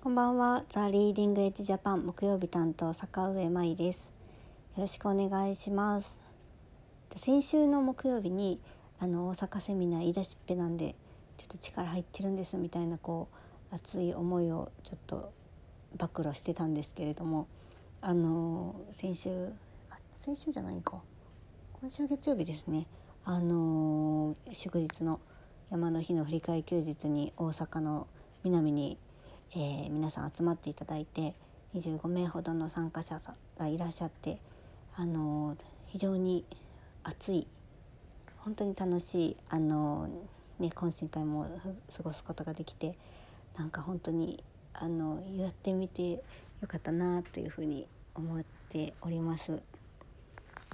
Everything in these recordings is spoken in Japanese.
こんばんは。ザ・リーディング・エッジ・ジャパン木曜日担当坂上舞です。よろしくお願いします。先週の木曜日にあの大阪セミナー言い出しっぺなんでちょっと力入ってるんですみたいなこう熱い思いをちょっと暴露してたんですけれどもあの先週あ先週じゃないか今週月曜日ですねあの祝日の山の日の振り替え休日に大阪の南に、えー、皆さん集まっていただいて25名ほどの参加者がいらっしゃってあの非常に熱い本当に楽しいあの、ね、懇親会も過ごすことができてなんか本当にあのやってみてよかったなというふうに思っております。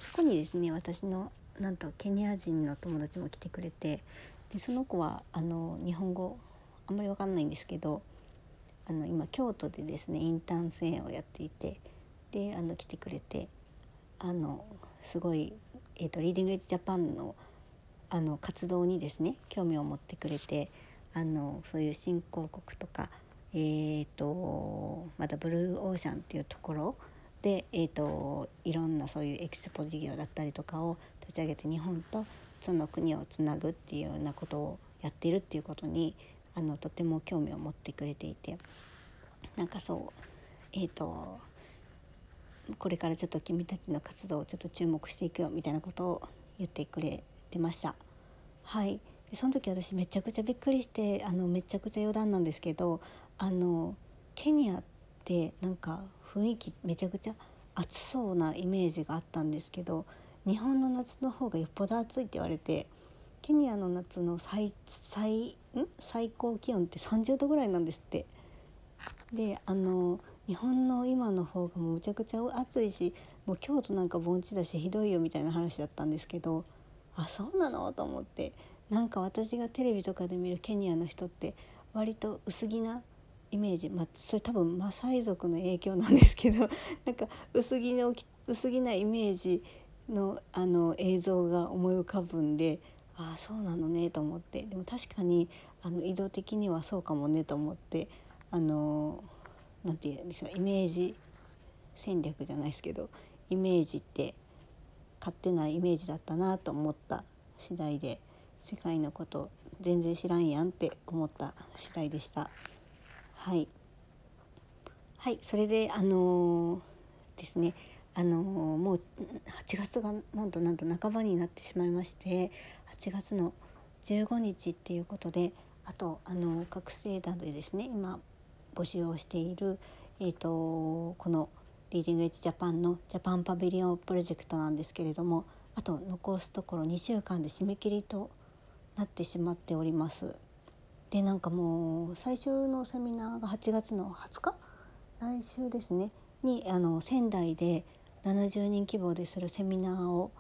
そこにですね私のなんとケニア人の友達も来てくれてでその子はあの日本語あんまり分かんないんですけどあの今京都でですねインターン生をやっていてであの来てくれてあのすごい、えーと、リーディング・エッジ・ジャパンのあの活動にですね興味を持ってくれてあのそういう新興国とか、えーと、またブルーオーシャンっていうところで、えーといろんなそういうエキスポ事業だったりとかを立ち上げて日本とその国をつなぐっていうようなことをやっているっていうことにあのとても興味を持ってくれていてなんかそうえっ、ー、とこれからちょっと君たちの活動をちょっと注目していくよみたいなことを言ってくれてました。はいでその時私めちゃくちゃびっくりしてあのめちゃくちゃ余談なんですけどあのケニアってなんか雰囲気めちゃくちゃ暑そうなイメージがあったんですけど日本の夏の方がよっぽど暑いって言われてケニアの夏の最最最高気温って30度ぐらいなんですって。であの日本の今の方がもうむちゃくちゃ暑いしもう京都なんか盆地だしひどいよみたいな話だったんですけどあそうなの？と思って。なんか私がテレビとかで見るケニアの人って割と薄着なイメージ。まあそれ多分マサイ族の影響なんですけど なんか薄着の薄着なイメージのあの映像が思い浮かぶんでああそうなのねと思って。でも確かにあの移動的にはそうかもねと思って。あのなんていうんですかイメージ戦略じゃないですけどイメージって勝手なイメージだったなと思った次第で世界のこと全然知らんやんって思った次第でした。はい。はいそれであのー、ですねあのもう8月がなんとなんと半ばになってしまいまして8月の15日っていうことであとあの学生団でですね今募集をしている、えーと、このリーディングエッジジャパンのジャパンパビリオンプロジェクトなんですけれどもあと残すところ2週間で締め切りとなってしまっております。でなんかもう最終のセミナーが8月の20日来週ですねにあの仙台で70人規模でするセミナーを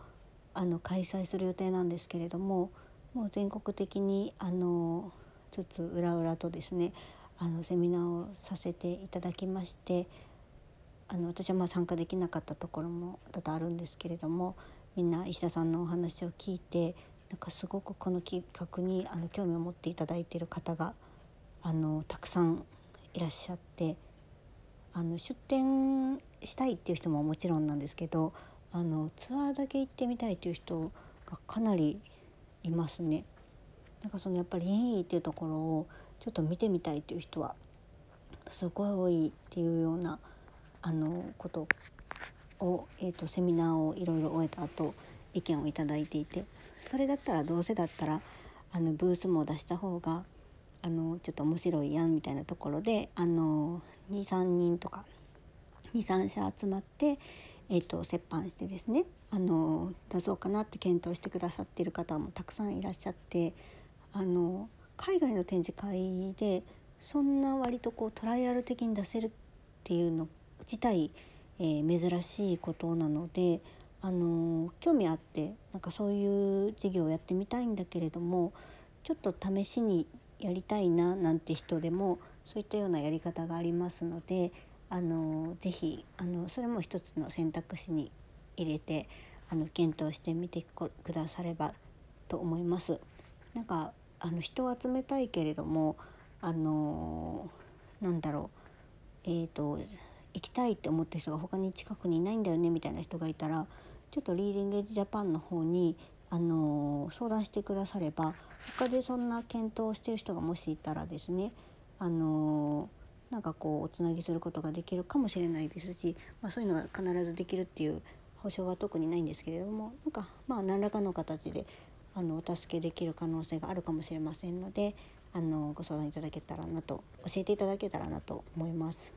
あの開催する予定なんですけれどももう全国的にあのつつ裏裏とですねあのセミナーをさせていただきましてあの私はまあ参加できなかったところも多々あるんですけれどもみんな石田さんのお話を聞いてなんかすごくこの企画にあの興味を持っていただいている方があのたくさんいらっしゃってあの出店したいっていう人ももちろんなんですけどあのツアーだけ行ってみたいっていう人がかなりいますね。なんかそのやっぱりいいっていうところをちょっと見てみたいっていう人はすごい多いっていうようなあのことを、えーと、セミナーをいろいろ終えた後意見を頂いていてそれだったらどうせだったらあのブースも出した方があのちょっと面白いやんみたいなところであの23人とか23社集まって、えーと、折半してですねあの出そうかなって検討してくださっている方もたくさんいらっしゃってあの海外の展示会でそんな割とこうトライアル的に出せるっていうの自体、えー、珍しいことなので、あの興味あってなんかそういう事業をやってみたいんだけれどもちょっと試しにやりたいななんて人でもそういったようなやり方がありますのであのぜひあのそれも一つの選択肢に入れてあの検討してみてくださればと思います。なんかあの人を集めたいけれどもあのなんだろうえーと、行きたいって思った人が他に近くにいないんだよねみたいな人がいたらちょっとリーディングエッジジャパンの方にあの相談してくだされば他でそんな検討してる人がもしいたらですねあのなんかこうおつなぎすることができるかもしれないですし、まあ、そういうのが必ずできるっていう保証は特にないんですけれどもなんかまあ何らかの形であのお助けできる可能性があるかもしれませんのであのご相談いただけたらなと教えていただけたらなと思います。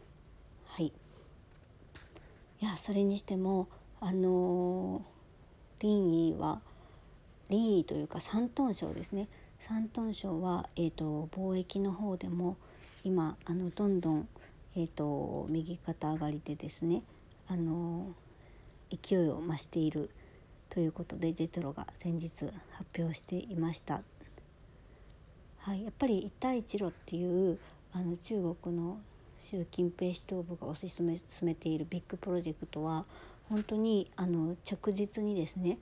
はい、いやそれにしてもあの林医は林医というか山東省ですね山東省は、えーと、貿易の方でも今あのどんどん、えーと、右肩上がりでですねあの勢いを増しているということでジェトロが先日発表していました。はい、やっぱり一帯一路っていうあの中国の習近平指導部が推し進め進めているビッグプロジェクトは本当にあの着実にですね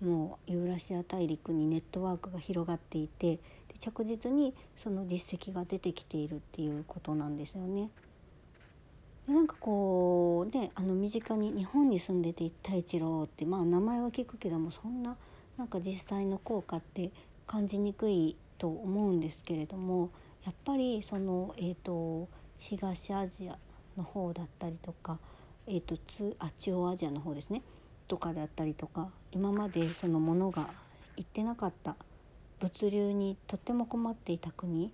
もうユーラシア大陸にネットワークが広がっていてで着実にその実績が出てきているっていうことなんですよね。でなんかこうねあの身近に日本に住んでて一帯一路ってまあ名前は聞くけどもそんななんか実際の効果って感じにくいと思うんですけれどもやっぱりその、えーと、東アジアの方だったりとか、えーと、つあ中央アジアの方ですねとかだったりとか今までそのものが行ってなかった物流にとっても困っていた国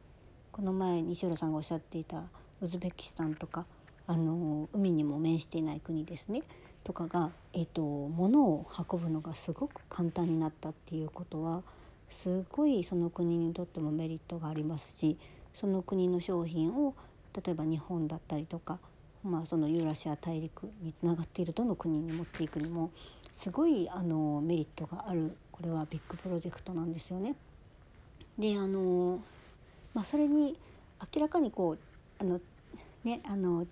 この前西浦さんがおっしゃっていたウズベキスタンとかあの海にも面していない国ですねとかが、えーと物を運ぶのがすごく簡単になったっていうことはすごいその国にとってもメリットがありますしその国の商品を例えば日本だったりとか、まあ、そのユーラシア大陸につながっているどの国に持っていくにもすごいあのメリットがあるこれはビッグプロジェクトなんですよね。であの、まあ、それに明らかにこうあのねあの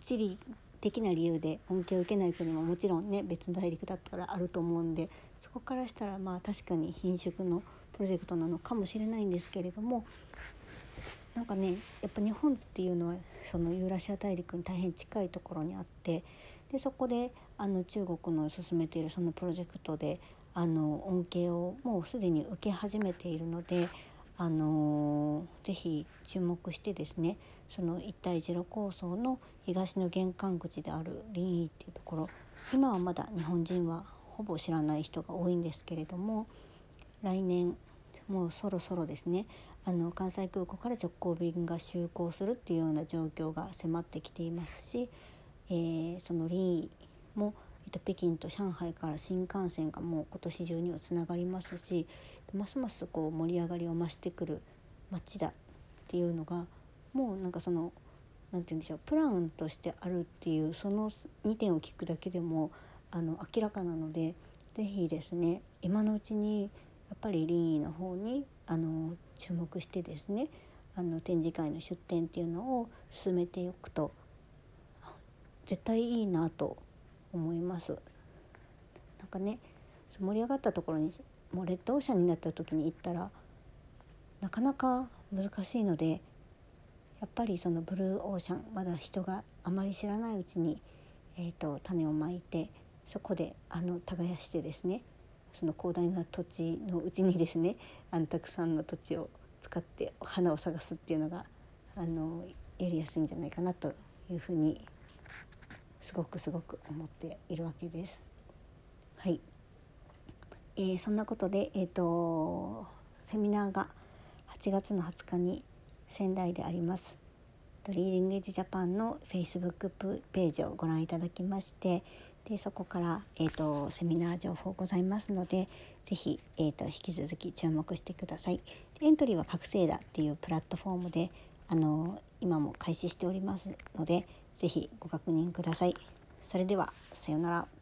地理的な理由で恩恵を受けない国ももちろんね別の大陸だったらあると思うんでそこからしたらまあ確かに貧縮のプロジェクトなのかもしれないんですけれどもなんかねやっぱ日本っていうのはそのユーラシア大陸に大変近いところにあってでそこであの中国の進めているそのプロジェクトであの恩恵をもうすでに受け始めているのであのぜひ注目してですねその一帯一路構想の東の玄関口である林医っていうところ今はまだ日本人はほぼ知らない人が多いんですけれども来年もうそろそろですねあの関西空港から直行便が就航するっていうような状況が迫ってきていますし、えー、その林医もえっと、北京と上海から新幹線がもう今年中にはつながりますしますますこう盛り上がりを増してくる街だっていうのがもうなんかその何て言うんでしょうプランとしてあるっていうその2点を聞くだけでもあの明らかなので是非ですね今のうちにやっぱり林医の方にあの注目してですねあの展示会の出展っていうのを進めておくと絶対いいなと思います。なんかね盛り上がったところにもうレッドオーシャンになった時に行ったらなかなか難しいのでやっぱりそのブルーオーシャンまだ人があまり知らないうちに、えーと、種をまいてそこであの耕してですねその広大な土地のうちにですねあのたくさんの土地を使って花を探すっていうのがあのやりやすいんじゃないかなというふうにすごくすごく思っているわけです。はい、えー、そんなことで、えーと、セミナーが8月の20日に仙台であります。リーディングエッジジャパンの Facebook ページをご覧いただきましてでそこから、えーと、セミナー情報ございますので是非、えーと、引き続き注目してください。エントリーは覚醒だっていうプラットフォームであの今も開始しておりますので是非ご確認ください。それではさようなら。